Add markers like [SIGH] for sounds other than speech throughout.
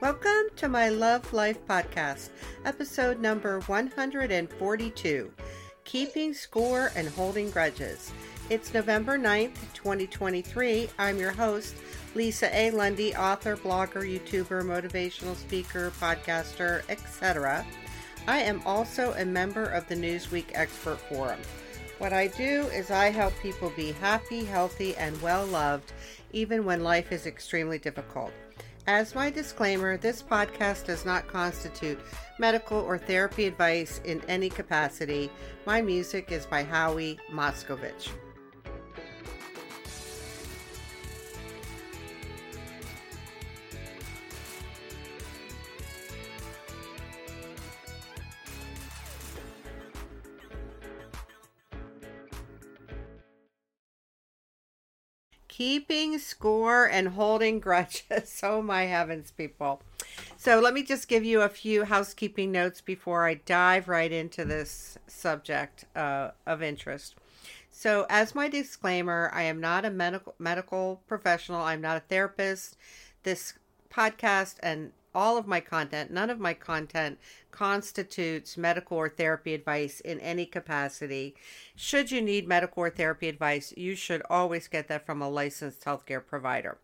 Welcome to my Love Life podcast, episode number 142 Keeping Score and Holding Grudges. It's November 9th, 2023. I'm your host, Lisa A. Lundy, author, blogger, YouTuber, motivational speaker, podcaster, etc. I am also a member of the Newsweek Expert Forum. What I do is I help people be happy, healthy, and well loved, even when life is extremely difficult. As my disclaimer, this podcast does not constitute medical or therapy advice in any capacity. My music is by Howie Moscovich. Keeping score and holding [LAUGHS] grudges. Oh my heavens, people. So let me just give you a few housekeeping notes before I dive right into this subject uh, of interest. So, as my disclaimer, I am not a medical medical professional. I'm not a therapist. This podcast and all of my content, none of my content constitutes medical or therapy advice in any capacity. Should you need medical or therapy advice, you should always get that from a licensed healthcare provider.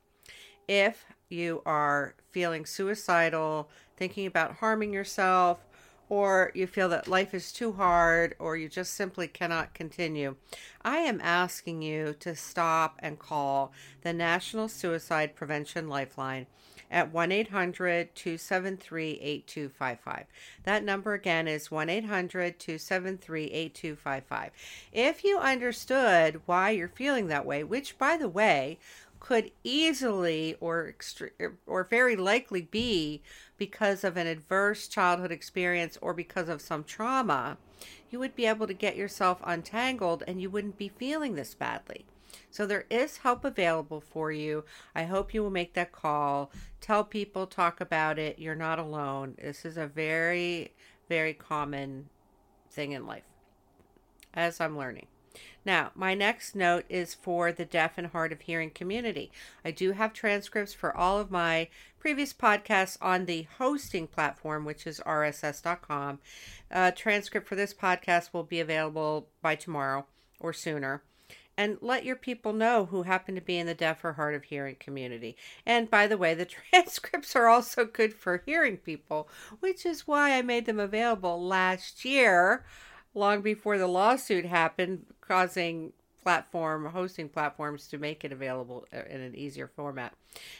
If you are feeling suicidal, thinking about harming yourself, or you feel that life is too hard, or you just simply cannot continue, I am asking you to stop and call the National Suicide Prevention Lifeline at 1 800 273 8255. That number again is 1 800 273 8255. If you understood why you're feeling that way, which by the way, could easily or extre- or very likely be because of an adverse childhood experience or because of some trauma, you would be able to get yourself untangled and you wouldn't be feeling this badly. So there is help available for you. I hope you will make that call. Tell people, talk about it. You're not alone. This is a very, very common thing in life, as I'm learning. Now, my next note is for the deaf and hard of hearing community. I do have transcripts for all of my previous podcasts on the hosting platform, which is rss.com. A transcript for this podcast will be available by tomorrow or sooner and let your people know who happen to be in the deaf or hard of hearing community. And by the way, the [LAUGHS] transcripts are also good for hearing people, which is why I made them available last year, long before the lawsuit happened, causing platform hosting platforms to make it available uh, in an easier format.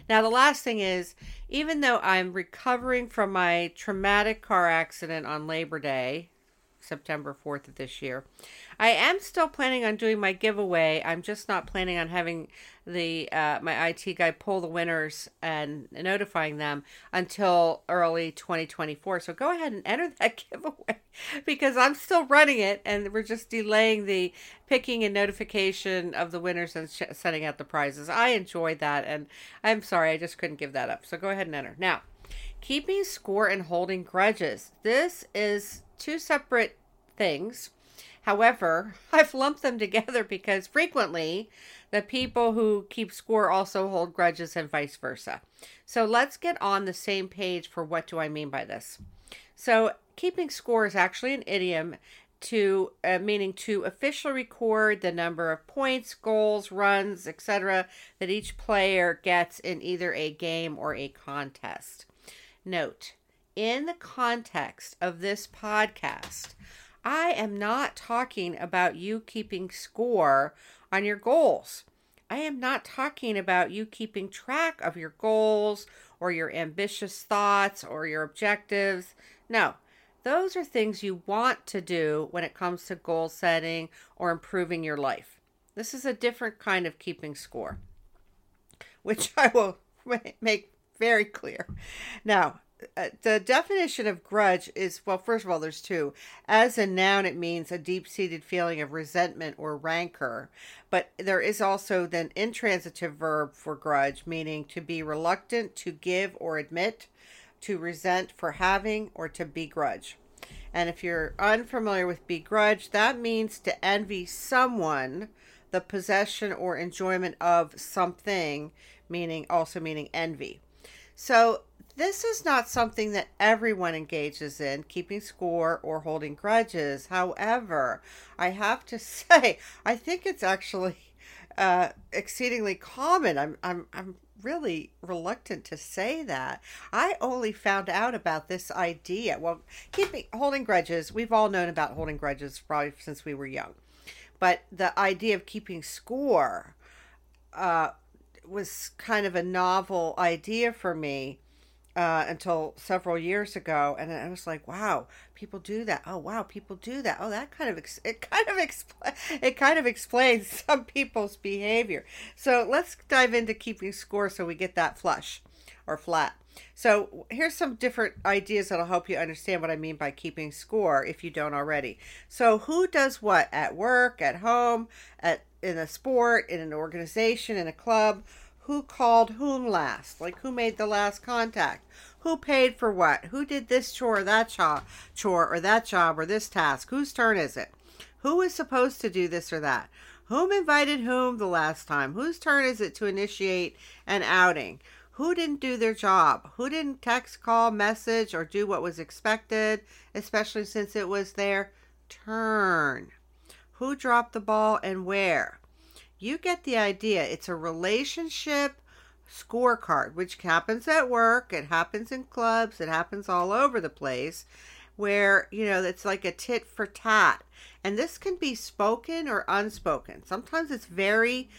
Now, the last thing is even though I'm recovering from my traumatic car accident on Labor Day, September 4th of this year. I am still planning on doing my giveaway. I'm just not planning on having the uh, my IT guy pull the winners and notifying them until early 2024. So go ahead and enter that [LAUGHS] giveaway because I'm still running it and we're just delaying the picking and notification of the winners and sh- sending out the prizes. I enjoyed that and I'm sorry I just couldn't give that up. So go ahead and enter. Now, keeping score and holding grudges. This is two separate things. However, [LAUGHS] I've lumped them together because frequently the people who keep score also hold grudges and vice versa. So let's get on the same page for what do I mean by this. So, keeping score is actually an idiom to uh, meaning to officially record the number of points, goals, runs, etc. that each player gets in either a game or a contest. Note, in the context of this podcast, I am not talking about you keeping score on your goals. I am not talking about you keeping track of your goals or your ambitious thoughts or your objectives. No, those are things you want to do when it comes to goal setting or improving your life. This is a different kind of keeping score, which I will [LAUGHS] make very clear. Now, uh, the definition of grudge is well first of all there's two. As a noun it means a deep-seated feeling of resentment or rancor. But there is also the intransitive verb for grudge meaning to be reluctant to give or admit to resent for having or to begrudge. And if you're unfamiliar with begrudge that means to envy someone the possession or enjoyment of something meaning also meaning envy. So this is not something that everyone engages in, keeping score or holding grudges. However, I have to [LAUGHS] say, I think it's actually uh, exceedingly common. I'm, I'm, I'm really reluctant to say that. I only found out about this idea. Well, keeping holding grudges, we've all known about holding grudges probably since we were young. But the idea of keeping score uh, was kind of a novel idea for me uh, until several years ago, and I was like, "Wow, people do that! Oh, wow, people do that! Oh, that kind of ex- it kind of expl- [LAUGHS] it kind of explains [LAUGHS] some people's behavior." So let's dive into keeping score so we get that flush or flat. So here's some different ideas that'll help you understand what I mean by keeping score if you don't already. So who does what at work, at home, at in a sport, in an organization, in a club? Who called whom last, like who made the last contact, who paid for what, who did this chore or that chore or that job or this task, whose turn is it, who is supposed to do this or that, whom invited whom the last time, whose turn is it to initiate an outing, who didn't do their job, who didn't text, call, message, or do what was expected, especially since it was their turn, who dropped the ball and where you get the idea. It's a relationship scorecard, which happens at work, it happens in clubs, it happens all over the place, where, you know, it's like a tit for tat. And this can be spoken or unspoken. Sometimes it's very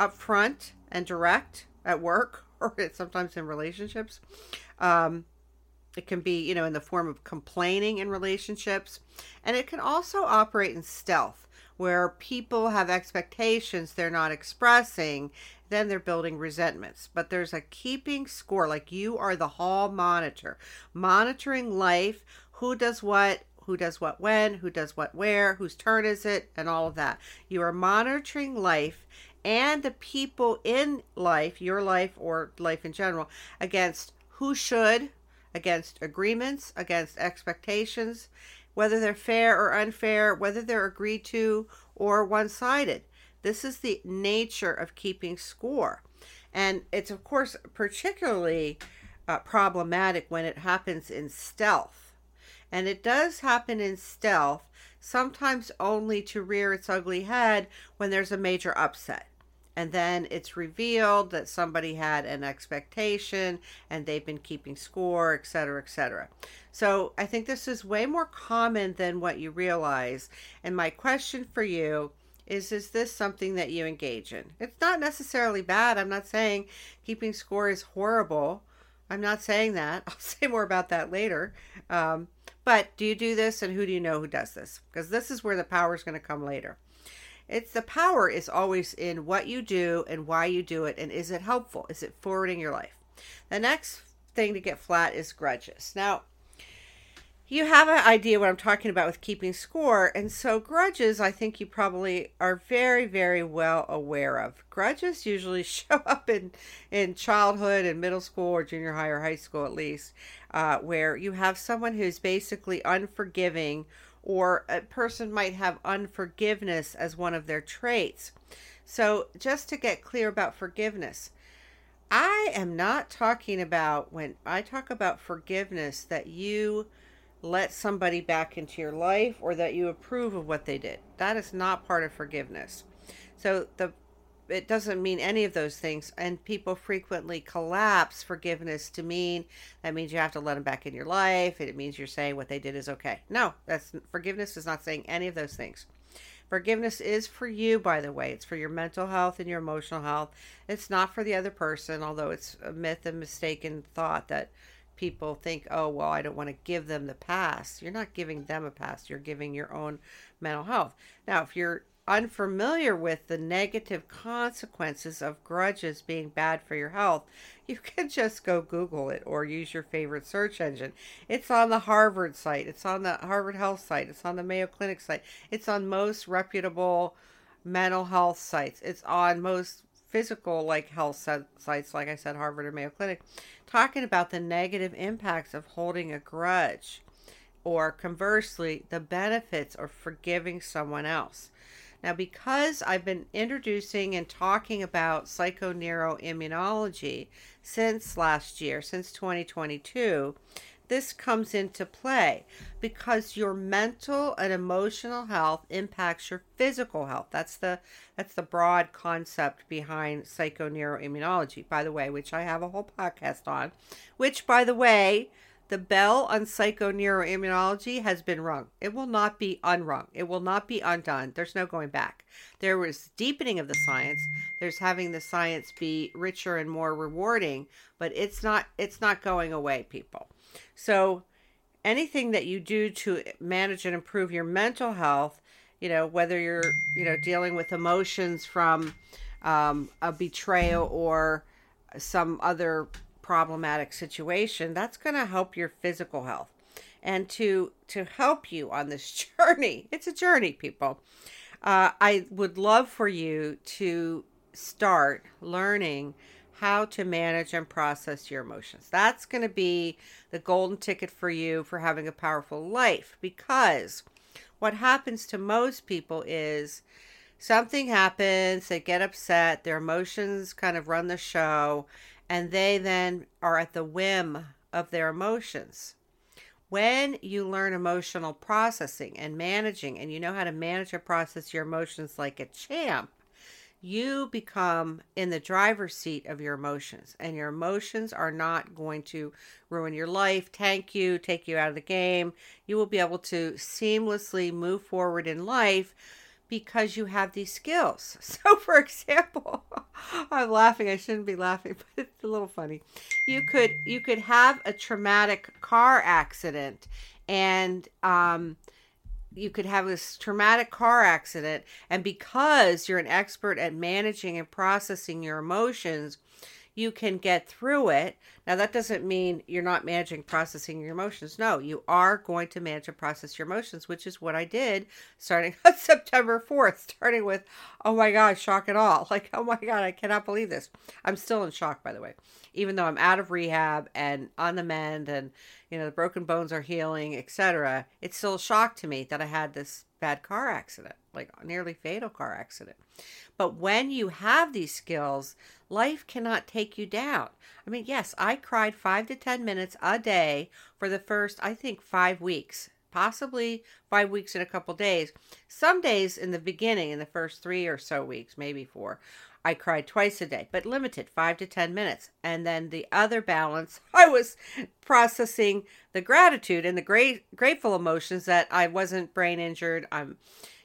upfront and direct at work, [LAUGHS] or sometimes in relationships. Um, it can be, you know, in the form of complaining in relationships. And it can also operate in stealth where people have expectations they're not expressing, then they're building resentments. But there's a keeping score, like you are the hall monitor, monitoring life, who does what, who does what when, who does what where, whose turn is it, and all of that. You are monitoring life and the people in life, your life or life in general, against who should, against agreements, against expectations, whether they're fair or unfair, whether they're agreed to or one sided. This is the nature of keeping score. And it's, of course, particularly uh, problematic when it happens in stealth. And it does happen in stealth, sometimes only to rear its ugly head when there's a major upset and then it's revealed that somebody had an expectation and they've been keeping score, et cetera, et cetera. So I think this is way more common than what you realize. And my question for you is is this something that you engage in? It's not necessarily bad. I'm not saying keeping score is horrible. I'm not saying that. [LAUGHS] I'll say more about that later. Um, but do you do this and who do you know who does this? Because this is where the power is going to come later. It's the power is always in what you do and why you do it, and is it helpful? Is it forwarding your life? The next thing to get flat is grudges. Now, you have an idea what I'm talking about with keeping score, and so grudges, I think you probably are very, very well aware of. Grudges usually [LAUGHS] show up in in childhood and middle school or junior high or high school at least, uh, where you have someone who's basically unforgiving or a person might have unforgiveness as one of their traits. So, just to get clear about forgiveness, I am not talking about when I talk about forgiveness that you let somebody back into your life or that you approve of what they did. That is not part of forgiveness. So, the it doesn't mean any of those things. And people frequently collapse forgiveness to mean that means you have to let them back in your life. It means you're saying what they did is okay. No, that's forgiveness is not saying any of those things. Forgiveness is for you, by the way. It's for your mental health and your emotional health. It's not for the other person, although it's a myth and mistaken thought that people think, oh, well, I don't want to give them the pass. You're not giving them a pass. You're giving your own mental health. Now, if you're unfamiliar with the negative consequences of grudges being bad for your health, you [LAUGHS] can just go Google it or use your favorite search engine. It's on the Harvard site, it's on the Harvard Health site, it's on the Mayo Clinic site, it's on most reputable mental health sites, it's on most physical like health sites like I said Harvard or Mayo Clinic talking about the negative impacts of holding a grudge or conversely the benefits of forgiving someone else. Now, because I've been introducing and talking about psychoneuroimmunology since last year, since 2022, this comes into play because your mental and emotional health impacts your physical health. That's the that's the broad concept behind psychoneuroimmunology, by the way, which I have a whole podcast on, which by the way, the bell on psychoneuroimmunology has been rung. It will not be unrung. It will not be undone. There's no going back. There was deepening of the science. There's having the science be richer and more rewarding, but it's not it's not going away, people. So anything that you do to manage and improve your mental health, you know, whether you're, you know, dealing with emotions from um, a betrayal or some other problematic situation, that's going to help your physical health. And to to help you on this [LAUGHS] journey, it's a journey, people. Uh, I would love for you to start learning how to manage and process your emotions. That's going to be the golden ticket for you for having a powerful life because what happens to most people is something happens, they get upset, their emotions kind of run the show, and they then are at the whim of their emotions. When you learn emotional processing and managing, and you know how to manage and process your emotions like a champ, you become in the driver's seat of your emotions, and your emotions are not going to ruin your life, tank you, take you out of the game. You will be able to seamlessly move forward in life because you have these skills. [LAUGHS] So, for example, [LAUGHS] I'm laughing. I shouldn't be laughing, [LAUGHS] but it's a little funny. You could you could have a traumatic car accident, and um, you could have this traumatic car accident, and because you're an expert at managing and processing your emotions, you can get through it. Now, that doesn't mean you're not managing processing your emotions. No, you are going to manage and process your emotions, which is what I did starting [LAUGHS] on September 4th, starting with, oh my God, shock at all. [LAUGHS] Like, oh my God, I cannot believe this. I'm still in shock, by the way, even though I'm out of rehab and on the mend and, you know, the broken bones are healing, etc. It's still a shock to me that I had this bad car accident, like nearly fatal car accident. But when you have these skills, life cannot take you down. I mean, yes, I cried five to 10 minutes a day for the first, I think, five weeks, possibly five weeks in a couple days. Some days in the beginning, in the first three or so weeks, maybe four, I cried twice a day, but limited, five to 10 minutes. And then the other balance, [LAUGHS] I was processing the gratitude and the great, grateful emotions that I wasn't brain injured. I'm,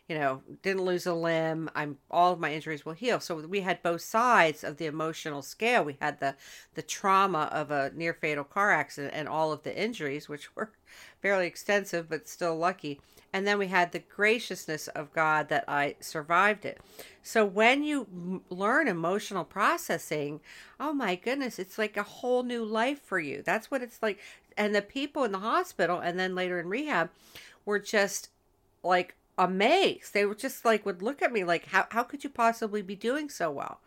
you know, didn't lose a limb. I'm all of my injuries will heal. So we had both sides of the emotional scale. We had the the trauma of a near fatal car accident and all of the injuries, which were [LAUGHS] fairly extensive but still lucky. And then we had the graciousness of God that I survived it. So when you m- learn emotional processing, oh my goodness, it's like a whole new life for you. That's what it's like. And the people in the hospital and then later in rehab were just like amazed. They were just like would look at me like, how how could you possibly be doing so well?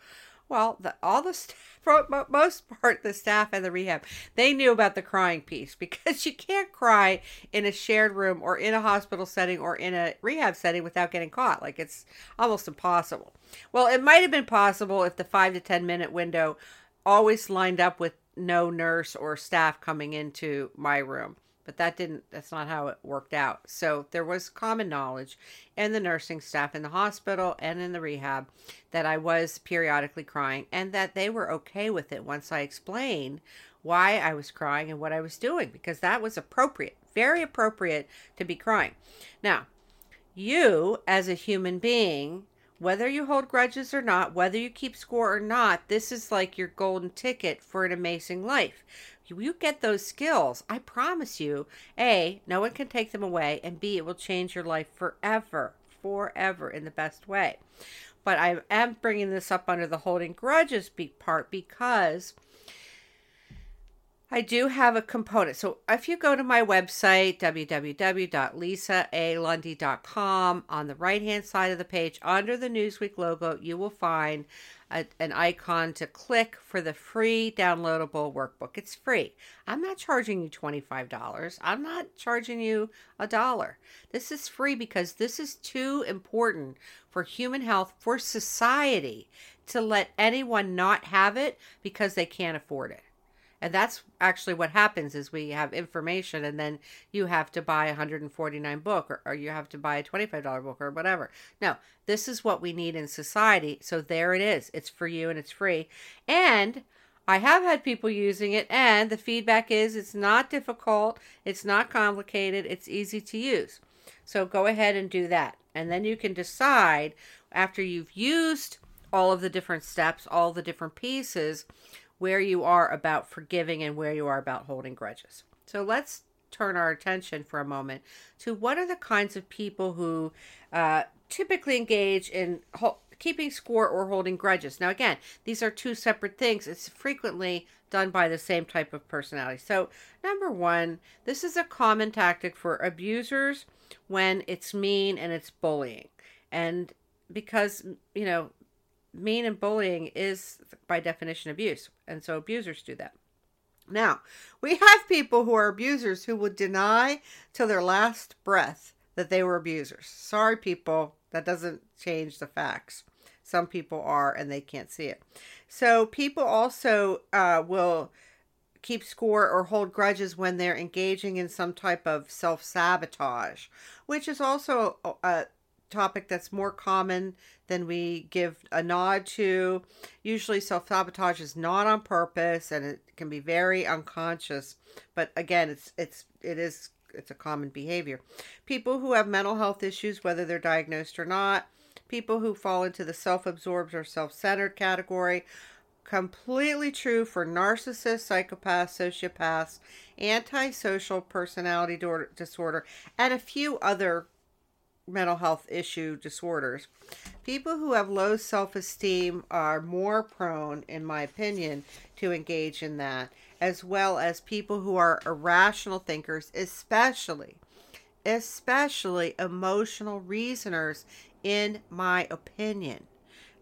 Well, the, all the staff, [LAUGHS] most part, the staff and the rehab, they knew about the crying piece [LAUGHS] because you can't cry in a shared room or in a hospital setting or in a rehab setting without getting caught. Like it's almost impossible. Well, it might have been possible if the five to 10 minute window always lined up with no nurse or staff coming into my room but that didn't that's not how it worked out. So there was common knowledge in the nursing staff in the hospital and in the rehab that i was periodically crying and that they were okay with it once i explained why i was crying and what i was doing because that was appropriate very appropriate to be crying. Now you as a human being whether you hold grudges or not, whether you keep score or not, this is like your golden ticket for an amazing life you get those skills, I promise you, A, no one can take them away, and B, it will change your life forever, forever in the best way. But I am bringing this up under the holding grudges part because I do have a component. So if you go to my website, www.lisaalundy.com, on the right hand side of the page, under the Newsweek logo, you will find a, an icon to click for the free downloadable workbook. It's free. I'm not charging you $25. I'm not charging you a dollar. This is free because this is too important for human health, for society to let anyone not have it because they can't afford it and that's actually what happens is we have information and then you have to buy a 149 book or, or you have to buy a $25 book or whatever. No this is what we need in society. So there it is. It's for you and it's free. And I have had people using it, and the feedback is it's not difficult, it's not complicated, it's easy to use. So go ahead and do that. And then you can decide after you've used all of the different steps, all the different pieces, where you are about forgiving and where you are about holding grudges. So let's turn our attention for a moment to what are the kinds of people who uh, typically engage in ho- keeping score or holding grudges. Now, again, these are two separate things. It's frequently done by the same type of personality. So, number one, this is a common tactic for abusers when it's mean and it's bullying. And because, you know, mean and bullying is by definition abuse and so abusers do that. Now we have people who are abusers who would deny till their last breath that they were abusers. Sorry people that doesn't change the facts. Some people are and they can't see it. So people also uh, will keep score or hold grudges when they're engaging in some type of self-sabotage which is also a, topic that's more common than we give a nod to. Usually, self sabotage is not on purpose and it can be very unconscious. But again, it's it's it is it's a common behavior. People who have mental health issues, whether they're diagnosed or not, people who fall into the self absorbed or self centered category. Completely true for narcissists, psychopaths, sociopaths, antisocial personality disorder, and a few other mental health issue disorders. People who have low self esteem are more prone, in my opinion, to engage in that, as well as people who are irrational thinkers, especially, especially emotional reasoners, in my opinion.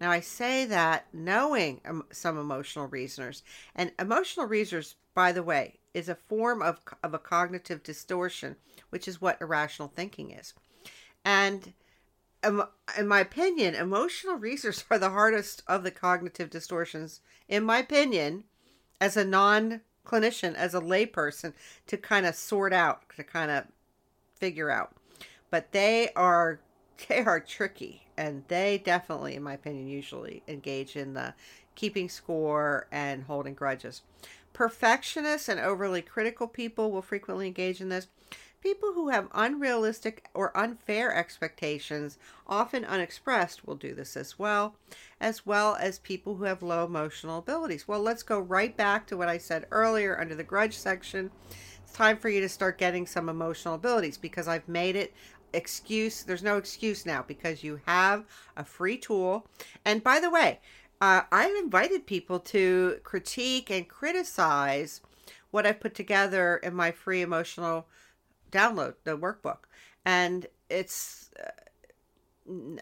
Now, I say that knowing some emotional reasoners, and emotional reasoners, by the way, is a form of, of a cognitive distortion, which is what irrational thinking is. And in my opinion, emotional reasons are the hardest of the cognitive distortions, in my opinion, as a non clinician, as a layperson, to kind of sort out, to kind of figure out. But they are [LAUGHS] they are tricky and they definitely in my opinion usually engage in the keeping score and holding grudges perfectionists and overly critical people will frequently engage in this People who have unrealistic or unfair expectations, often unexpressed, will do this as well, as well as people who have low emotional abilities. Well, let's go right back to what I said earlier under the grudge section. It's time for you to start getting some emotional abilities because I've made it excuse. There's no excuse now because you have a free tool. And by the way, uh, I've invited people to critique and criticize what I've put together in my free emotional download the workbook. And it's uh,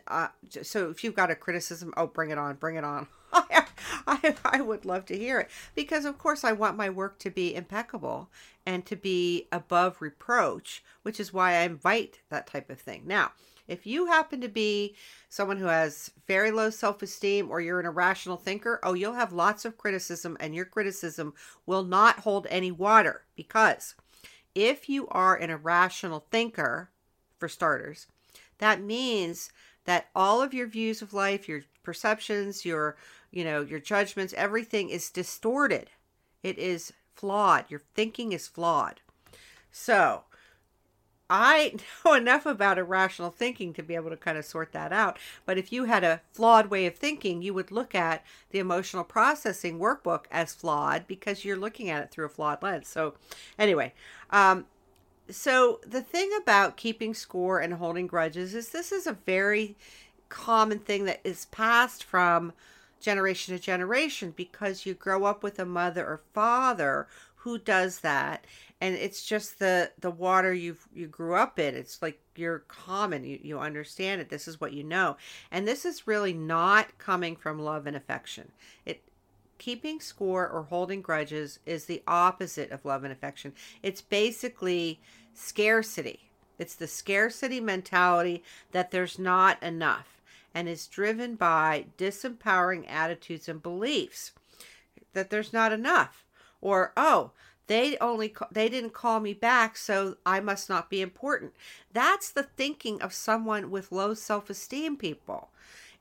uh, so if you've got a criticism oh bring it on bring it on. [LAUGHS] I, I, I would love to hear it. Because of course i want my work to be impeccable and to be above reproach which is why i invite that type of thing. Now if you happen to be someone who has very low self-esteem or you're an irrational thinker oh you'll have lots of criticism and your criticism will not hold any water because if you are an irrational thinker, for starters, that means that all of your views of life, your perceptions, your, you know, your judgments, everything is distorted. It is flawed. Your thinking is flawed. So, I [LAUGHS] know enough about irrational thinking to be able to kind of sort that out. But if you had a flawed way of thinking, you would look at the emotional processing workbook as flawed because you're looking at it through a flawed lens. So, anyway, um, so the thing about keeping score and holding grudges is this is a very common thing that is passed from generation to generation because you grow up with a mother or father who does that and it's just the the water you you grew up in. It's like you're common. You, you understand it. This is what you know. And this is really not coming from love and affection. It keeping score or holding grudges is the opposite of love and affection. It's basically scarcity. It's the scarcity mentality that there's not enough and is driven by disempowering attitudes and beliefs that there's not enough. Or oh they only they didn't call me back so i must not be important. That's the thinking of someone with low self-esteem people.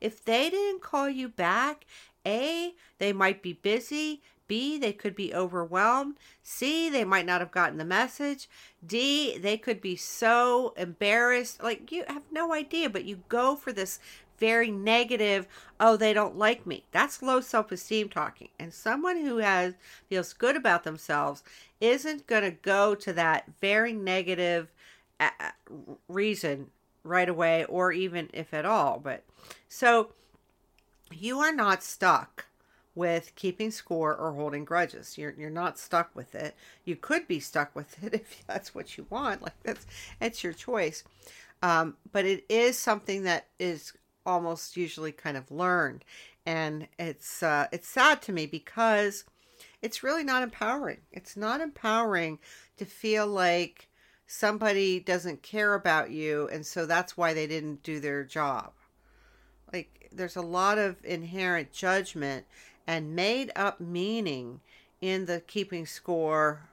If they didn't call you back a they might be busy. B they could be overwhelmed. C they might not have gotten the message. D they could be so embarrassed. Like you have no idea but you go for this very negative, oh, they don't like me. That's low self esteem talking. And someone who has feels good about themselves isn't going to go to that very negative uh, uh, reason right away or even if at all. But so you are not stuck with keeping score or holding grudges. You're you're not stuck with it. You could be stuck with [LAUGHS] it if that's what you want. Like that's it's your choice. Um, but it is something that is almost usually kind of learned. And it's uh, it's sad to me because it's really not empowering. It's not empowering to feel like somebody doesn't care about you and so that's why they didn't do their job. Like there's a lot of inherent judgment and made up meaning in the keeping score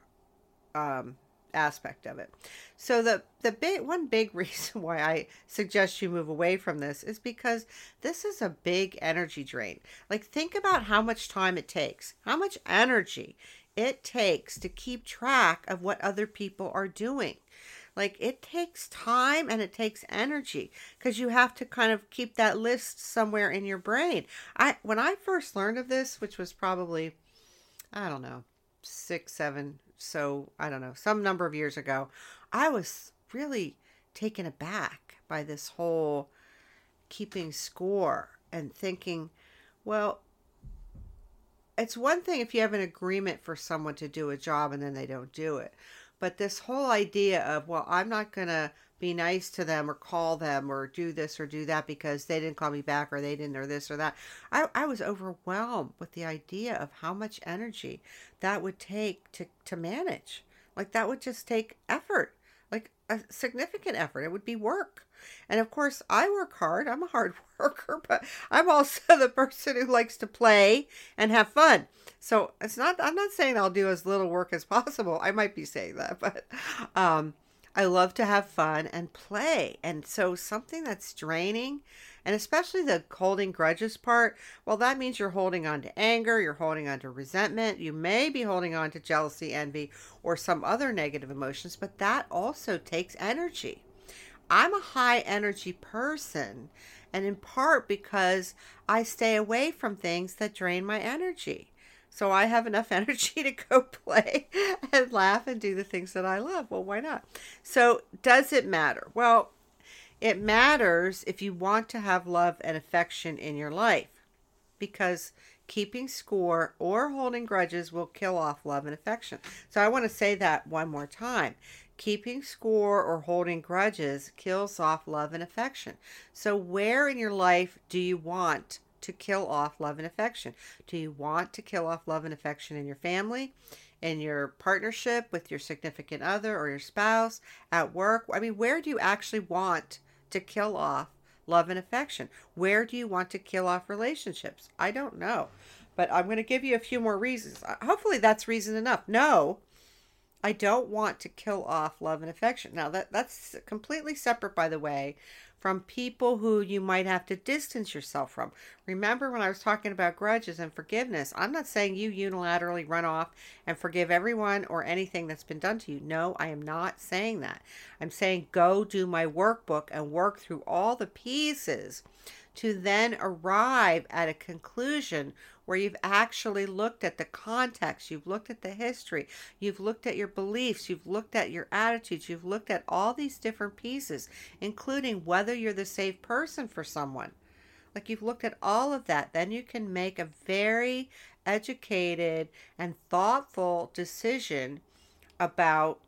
um, aspect of it. So the the big one big [LAUGHS] reason why I suggest you move away from this is because this is a big energy drain. Like think about how much time it takes. How much energy it takes to keep track of what other people are doing. Like it takes time and it takes energy because you have to kind of keep that list somewhere in your brain. I when I first learned of this, which was probably I don't know, six, seven, so I don't know, some number of years ago, I was really taken aback by this whole keeping score and thinking, well, it's one thing if you have an agreement for someone to do a job and then they don't do it. But this whole idea of, well, I'm not going to be nice to them or call them or do this or do that because they didn't call me back or they didn't or this or that. I, I was overwhelmed with the idea of how much energy that would take to, to manage. Like that would just take effort, like a significant effort. It would be work. And of course, I work hard. I'm a hard [LAUGHS] worker, but I'm also the person who likes to play and have fun. So it's not, I'm not saying I'll do as little work as possible. I might be saying that, [LAUGHS] but, um, I love to have fun and play. And so something that's draining, and especially the holding grudges part, well, that means you're holding on to anger, you're holding on to resentment, you may be holding on to jealousy, envy, or some other negative emotions, but that also takes energy. I'm a high energy person, and in part because I stay away from things that drain my energy. So I have enough [LAUGHS] energy to go play and laugh and do the things that I love. Well, why not? So, does it matter? Well, it matters if you want to have love and affection in your life because keeping score or holding grudges will kill off love and affection. So, I want to say that one more time. Keeping score or holding grudges kills off love and affection. So, where in your life do you want to kill off love and affection? Do you want to kill off love and affection in your family, in your partnership with your significant other or your spouse, at work? I mean, where do you actually want to kill off love and affection? Where do you want to kill off relationships? I don't know. But I'm going to give you a few more reasons. Uh, hopefully that's reason enough. No, I don't want to kill off love and affection. Now that that's completely separate by the way from people who you might have to distance yourself from. Remember when I was talking about grudges and forgiveness, I'm not saying you unilaterally run off and forgive everyone or anything that's been done to you. No, I am not saying that. I'm saying go do my workbook and work through all the pieces to then arrive at a conclusion where you've actually looked at the context, you've looked at the history, you've looked at your beliefs, you've looked at your attitudes, you've looked at all these different pieces, including whether you're the safe person for someone. Like you've looked at all of that, then you can make a very educated, and thoughtful decision about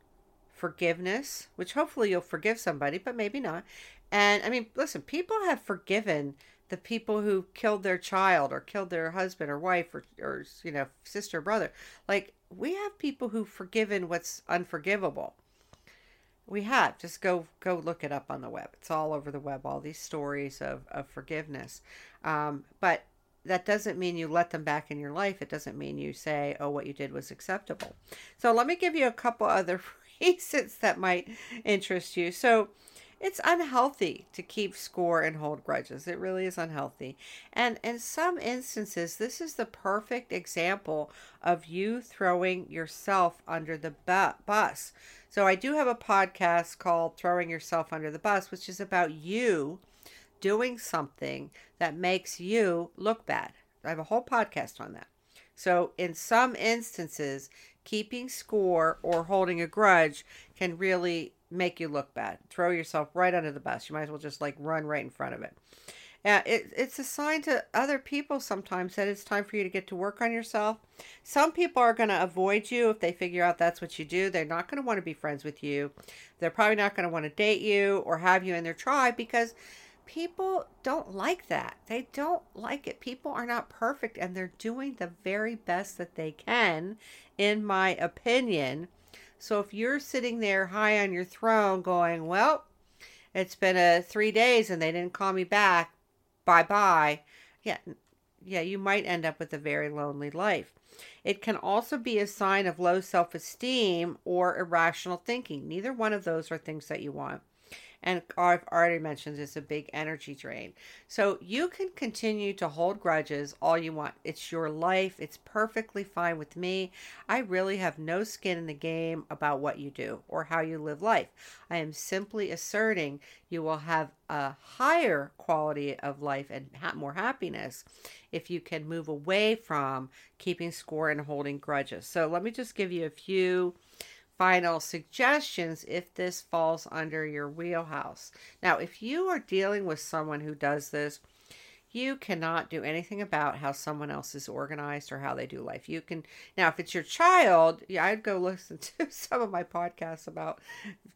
forgiveness, which hopefully you'll forgive somebody, but maybe not. And I mean, listen, people have forgiven the people who killed their child or killed their husband or wife or, or you know, sister or brother. Like, we have people who've forgiven what's unforgivable. We have. Just go go look it up on the web. It's all over the web. All these stories of of forgiveness, um, but that doesn't mean you let them back in your life. It doesn't mean you say, "Oh, what you did was acceptable." So let me give you a couple other [LAUGHS] reasons that might interest you. So it's unhealthy to keep score and hold grudges. It really is unhealthy. And in some instances, this is the perfect example of you throwing yourself under the bu- bus. So I do have a podcast called Throwing Yourself Under the Bus, which is about you doing something that makes you look bad. I have a whole podcast on that. So in some instances, keeping score or holding a grudge can really make you look bad. Throw yourself right under the bus. You might as well just like run right in front of it. Yeah, it, it's a sign to other people sometimes that it's time for you to get to work on yourself. Some people are going to avoid you if they figure out that's what you do. They're not going to want to be friends with you. They're probably not going to want to date you or have you in their tribe because people don't like that. They don't like it. People are not perfect and they're doing the very best that they can, in my opinion so if you're sitting there high on your throne going, well, it's been a three days and they didn't call me back, bye bye. Yeah, yeah, you might end up with a very lonely life. It can also be a sign of low self esteem or irrational thinking. Neither one of those are things that you want and I've already mentioned it's a big energy drain. So you can continue to hold grudges all you want. It's your life. It's perfectly fine with me. I really have no skin in the game about what you do or how you live life. I am simply asserting you will have a higher quality of life and more happiness if you can move away from keeping score and holding grudges. So let me just give you a few final suggestions if this falls under your wheelhouse. Now, if you are dealing with someone who does this, you cannot do anything about how someone else is organized or how they do life. You can now, if it's your child, yeah, I'd go [LAUGHS] listen to some of my podcasts about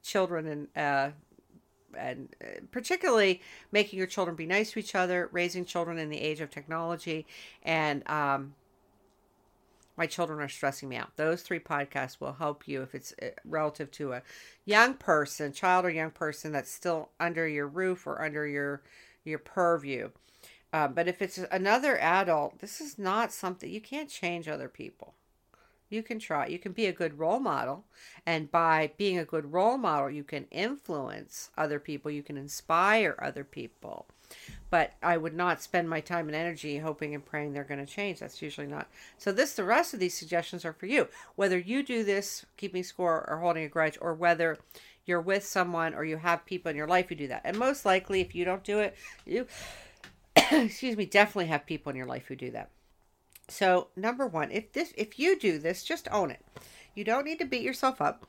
children and uh, and uh, particularly making your children be nice to each other, raising children in the age of technology, and um, my children are stressing me out. Those three podcasts will help you if it's uh, relative to a young person, child or young person that's still under your roof or under your your purview. Uh, but if it's another adult, this is not something you can't change other people. You can try. You can be a good role model. And by being a good role model, you can influence other people. You can inspire other people but I would not spend my time and energy hoping and praying they're going to change. That's usually not. So this the rest of these suggestions are for you. Whether you do this keeping score or holding a grudge or whether you're with someone or you have people in your life who do that. And most likely if you don't do it, you [COUGHS] excuse me, definitely have people in your life who do that. So, number 1, if this if you do this, just own it. You don't need to beat yourself up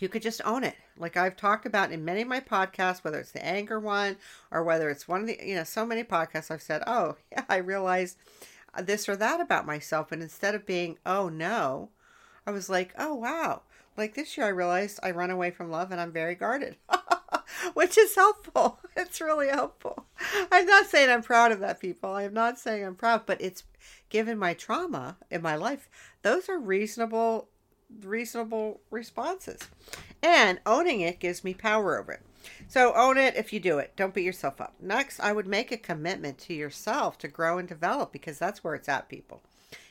you could just own it. Like I've talked about in many of my podcasts, whether it's the anger one or whether it's one of the, you know, so many podcasts I've said, oh, [LAUGHS] yeah, I realized uh, this or that about myself. And instead of being, oh no, I was like, oh wow. Like this year, I realized I run away from love and I'm very guarded, [LAUGHS] which is helpful. [LAUGHS] It's really helpful. I'm not saying I'm proud of that, people. I'm not saying I'm proud, but it's given my trauma in my life, those are reasonable reasonable responses. And owning it gives me power over it. So own it if you do it. Don't beat yourself up. Next, I would make a commitment to yourself to grow and develop because that's where it's at, people.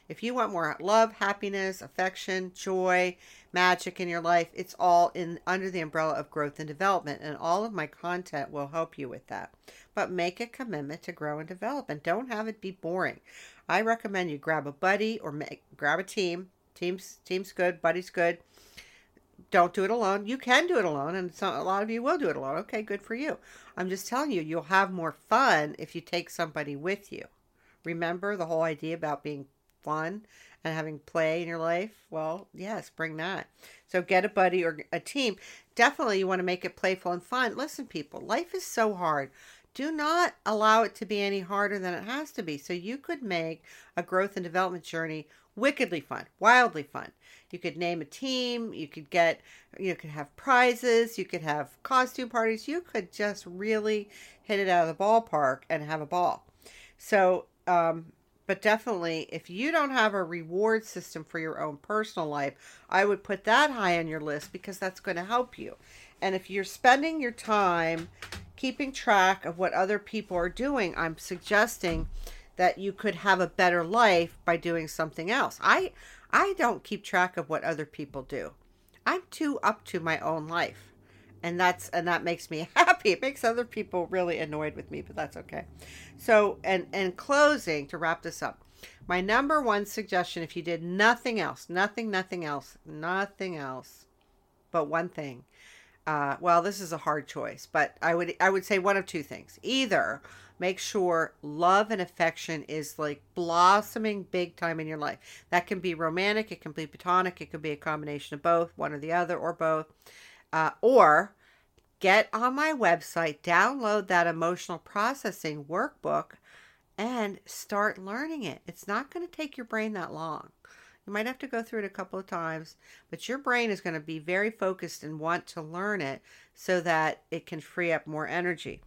If you want more love, happiness, affection, joy, magic in your life, it's all in under the umbrella of growth and development and all of my content will help you with that. But make a commitment to grow and develop and don't have it be boring. I recommend you grab a buddy or make, grab a team Team's team's good, buddy's good. Don't do it alone. You can do it alone, and some, a lot of you will do it alone. Okay, good for you. I'm just telling you, you'll have more fun if you take somebody with you. Remember the whole idea about being fun and having play in your life? Well, yes, bring that. So get a buddy or a team. Definitely, you want to make it playful and fun. Listen, people, life is so hard do not allow it to be any harder than it has to be. So you could make a growth and development journey wickedly fun, wildly fun. You could name a team, you could get you could have prizes, you could have costume parties, you could just really hit it out of the ballpark and have a ball. So um but definitely if you don't have a reward system for your own personal life, I would put that high on your list because that's going to help you. And if you're spending your time keeping track of what other people are doing, I'm suggesting that you could have a better life by doing something else. I I don't keep track of what other people do. I'm too up to my own life. And that's and that makes me [LAUGHS] happy. It makes other people really annoyed with me, but that's okay. So, and and closing to wrap this up. My number one suggestion if you did nothing else, nothing nothing else, nothing else but one thing uh, well, this is a hard choice, but I would I would say one of two things. Either make sure love and affection is like blossoming big time in your life. That can be romantic, it can be platonic, it could be a combination of both, one or the other, or both. Uh, or get on my website, download that emotional processing workbook, and start learning it. It's not going to take your brain that long. You might have to go through it a couple of times, but your brain is going to be very focused and want to learn it so that it can free up more energy.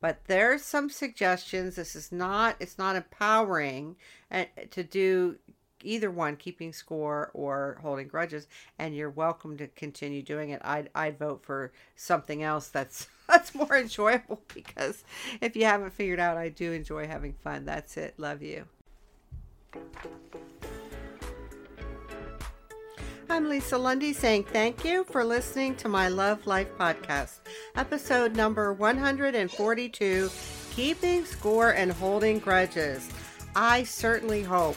But there's some suggestions. This is not it's not empowering uh, to do either one, keeping score or holding grudges, and you're welcome to continue doing it. I'd I'd vote for something else that's [LAUGHS] that's more enjoyable because if you haven't figured out, I do enjoy having fun. That's it. Love you. I'm Lisa Lundy saying thank you for listening to my Love Life podcast, episode number 142 Keeping Score and Holding Grudges. I certainly hope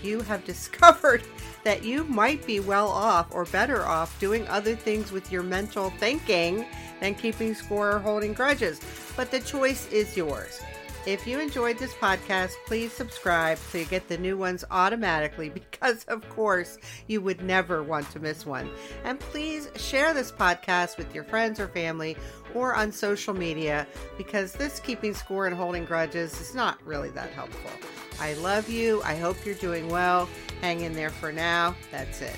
you have [LAUGHS] discovered that you might be well off or better off doing other things with your mental thinking than keeping score or holding grudges. But the choice is yours. If you enjoyed this podcast, please subscribe so you get the new ones automatically [LAUGHS] because, of course, you would never want to miss one. And please share this podcast with your friends or family or on social media because this keeping score and holding grudges is not really that helpful. I love you. I hope you're doing well. Hang in there for now. That's it.